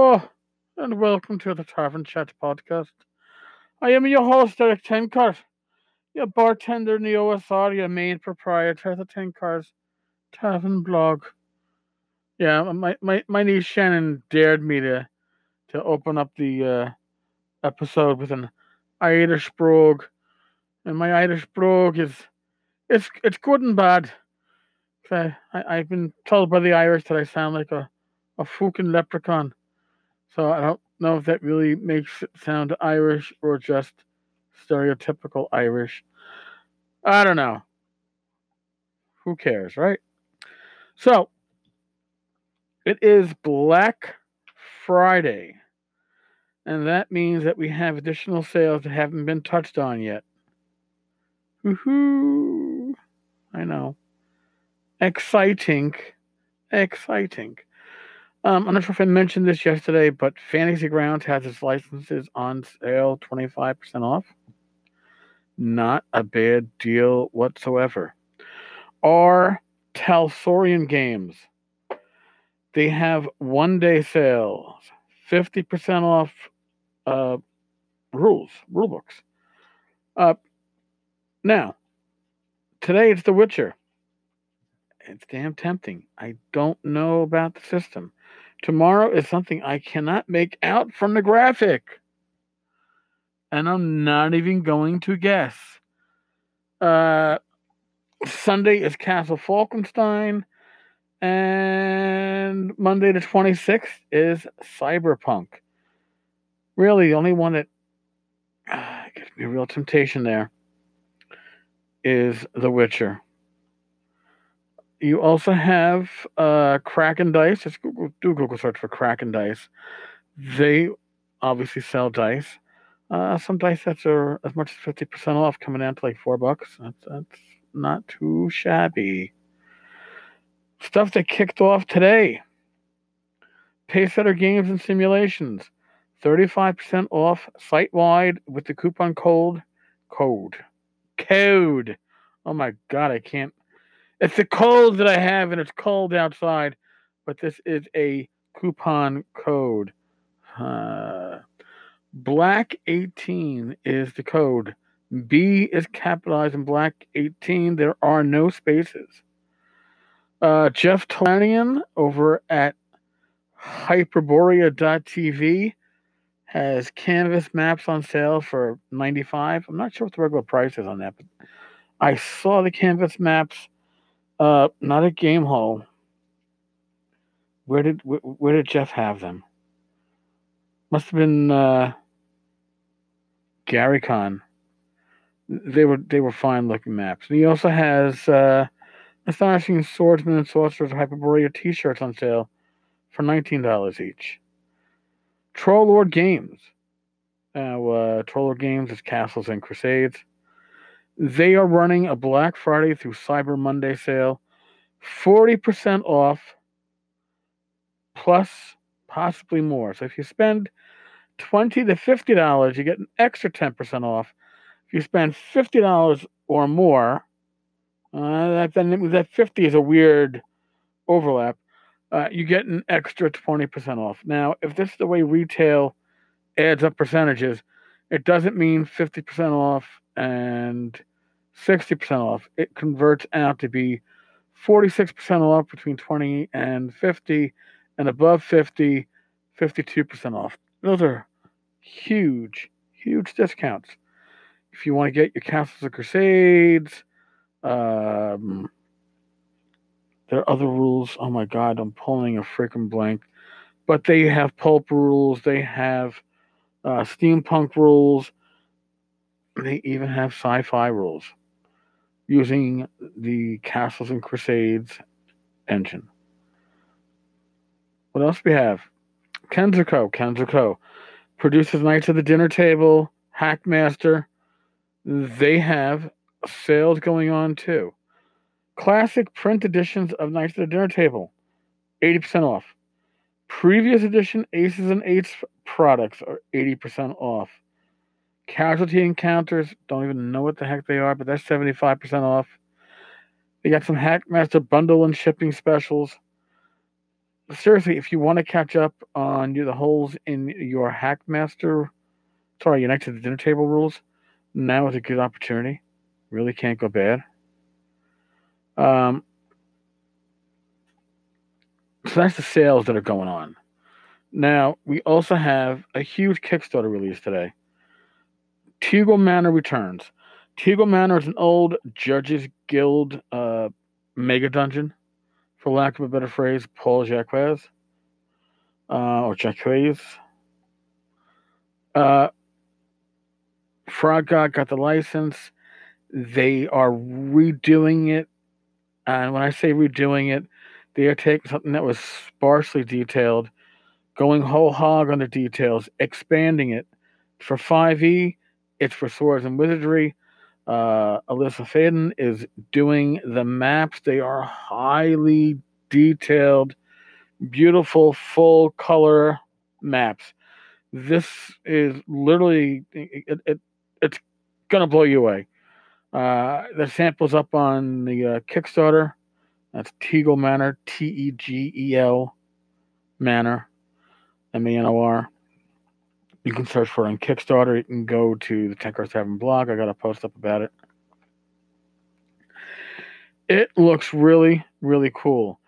And welcome to the Tavern Chat podcast. I am your host, Erik Tenkar, your bartender in the OSR, your main proprietor of the Tenkar's Tavern blog. Yeah, my, my, my niece Shannon dared me to to open up the uh, episode with an Irish brogue, and my Irish brogue is it's it's good and bad. I, I I've been told by the Irish that I sound like a a fucking leprechaun. So I don't know if that really makes it sound Irish or just stereotypical Irish. I don't know. Who cares, right? So it is Black Friday. And that means that we have additional sales that haven't been touched on yet. Woohoo! I know. Exciting. Exciting. Um, I'm not sure if I mentioned this yesterday, but Fantasy Grounds has its licenses on sale 25% off. Not a bad deal whatsoever. R. Talsorian games, they have one day sales, 50% off uh, rules, rule books. Uh, now, today it's The Witcher. It's damn tempting. I don't know about the system. Tomorrow is something I cannot make out from the graphic. And I'm not even going to guess. Uh, Sunday is Castle Falkenstein. And Monday the 26th is Cyberpunk. Really, the only one that uh, gives me a real temptation there is The Witcher. You also have uh, Kraken Dice. Just Google, do Google search for Kraken Dice. They obviously sell dice. Uh, some dice sets are as much as fifty percent off, coming down to like four bucks. That's, that's not too shabby. Stuff that kicked off today. Pacesetter Games and Simulations, thirty-five percent off site wide with the coupon code code code. Oh my god, I can't it's the cold that I have, and it's cold outside, but this is a coupon code. Uh, black 18 is the code. B is capitalized in black 18. There are no spaces. Uh, Jeff Talanian over at Hyperborea.tv has canvas maps on sale for 95. I'm not sure what the regular price is on that, but I saw the canvas maps uh, not a Hall. Where did where, where did Jeff have them? Must have been uh, Gary Con. They were they were fine looking maps. And he also has uh, astonishing swordsman and sorcerers Hyperborea T-shirts on sale for nineteen dollars each. Troll Lord Games. Now, uh, Troll Lord Games is Castles and Crusades. They are running a Black Friday through Cyber Monday sale, 40% off, plus possibly more. So if you spend 20 to $50, you get an extra 10% off. If you spend $50 or more, uh, that, then that 50 is a weird overlap. Uh, you get an extra 20% off. Now, if this is the way retail adds up percentages, it doesn't mean 50% off and 60% off. It converts out to be 46% off between 20 and 50, and above 50, 52% off. Those are huge, huge discounts. If you want to get your Castles of Crusades, um, there are other rules. Oh my God, I'm pulling a freaking blank. But they have pulp rules, they have uh, steampunk rules, they even have sci fi rules using the Castles and Crusades engine. What else we have? KenzerCo. KenzerCo produces Knights of the Dinner Table, Hackmaster. They have sales going on too. Classic print editions of Knights of the Dinner Table, 80% off. Previous edition Aces and Eights products are 80% off. Casualty encounters, don't even know what the heck they are, but that's 75% off. They got some Hackmaster bundle and shipping specials. seriously, if you want to catch up on the holes in your Hackmaster, sorry, your Knights of the Dinner Table rules, now is a good opportunity. Really can't go bad. Um, so that's the sales that are going on. Now, we also have a huge Kickstarter release today. Tegel Manor returns. Tegel Manor is an old Judges Guild uh, mega dungeon, for lack of a better phrase, Paul Jaquays, uh, or Jacques. Uh, Frog God got the license. They are redoing it. And when I say redoing it, they are taking something that was sparsely detailed, going whole hog on the details, expanding it. For 5e, it's for swords and wizardry. Uh, Alyssa Faden is doing the maps. They are highly detailed, beautiful, full color maps. This is literally, it, it it's going to blow you away. Uh, the sample's up on the uh, Kickstarter. That's Tegel Manor, T E G E L Manor, M A N O R. You can search for it on Kickstarter. You can go to the Tenkar's Tavern blog. I got a post up about it. It looks really, really cool.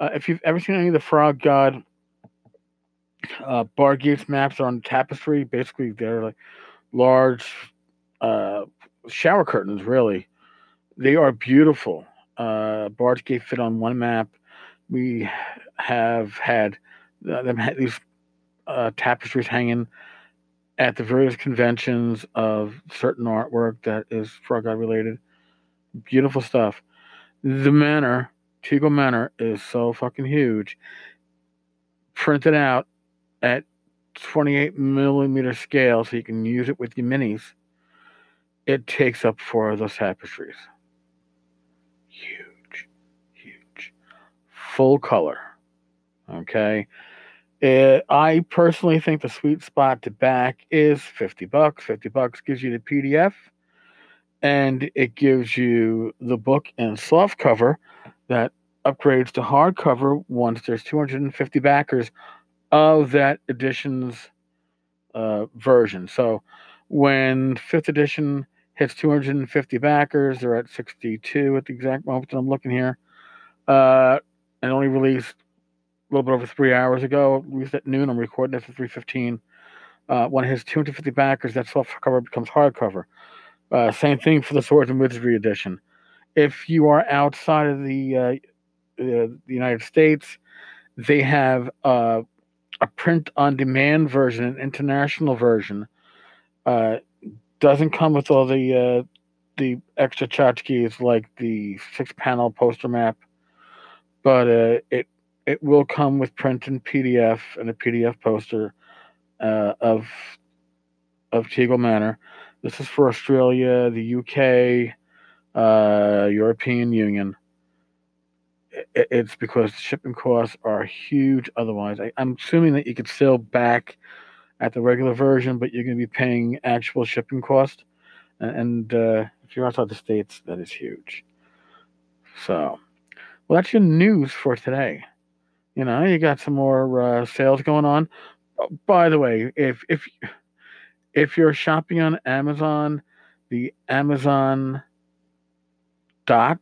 Uh, if you've ever seen any of the Frog God uh, Bard's Gate maps on Tapestry, basically they're like large uh, shower curtains, really. They are beautiful. Uh, Bard's Gate fit on one map. We have had uh, them had these uh, tapestries hanging at the various conventions of certain artwork that is Frog God related. Beautiful stuff. The manor, Tegel Manor, is so fucking huge. Printed out at 28 millimeter scale so you can use it with your minis. It takes up four of those tapestries. Huge, huge. Full color. Okay. Uh, I personally think the sweet spot to back is 50 bucks. 50 bucks gives you the PDF and it gives you the book and soft cover that upgrades to hardcover once there's 250 backers of that edition's uh, version. So when fifth edition hits 250 backers, they're at 62 at the exact moment that I'm looking here, uh, and only released a little bit over three hours ago. Released at noon. I'm recording this at 3:15. Uh, when it hits 250 backers, that soft cover becomes hardcover. Uh, same thing for the Swords and Wizardry edition. If you are outside of the, uh, the United States, they have uh, a print-on-demand version, an international version. Uh, doesn't come with all the uh, the extra tchotchkes like the six-panel poster map, but uh, it it will come with print and PDF and a PDF poster uh, of of Tegel Manor. This is for Australia, the UK, uh, European Union. It, it's because shipping costs are huge. Otherwise, I, I'm assuming that you could still back at the regular version, but you're going to be paying actual shipping cost. And, uh, if you're outside the states, that is huge. So, well, that's your news for today. You know, you got some more uh, sales going on. Oh, by the way, if if if you're shopping on Amazon, the Amazon Dot,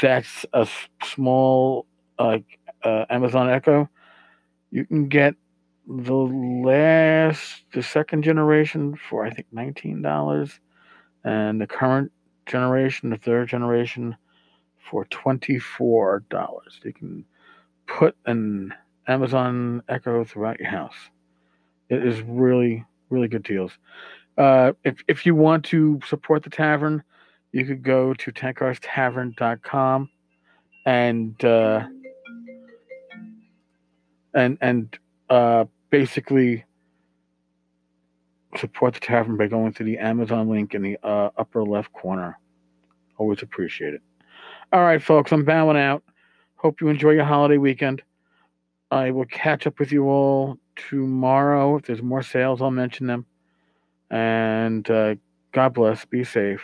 that's a small like uh, Amazon Echo. You can get the last, the second generation for I think nineteen dollars, and the current generation, the third generation, for twenty four dollars. You can put an Amazon Echo throughout your house. It is really, really good deals. Uh, if, if you want to support the tavern, you could go to tenkarstavern.com and uh, and and uh, basically support the tavern by going to the Amazon link in the uh, upper left corner. Always appreciate it. All right, folks, I'm bowing out. Hope you enjoy your holiday weekend. I will catch up with you all tomorrow. If there's more sales, I'll mention them. And uh, God bless. Be safe.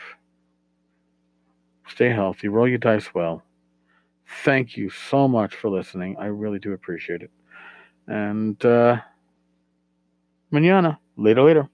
Stay healthy. Roll your dice well. Thank you so much for listening. I really do appreciate it. And uh, mañana, later, later.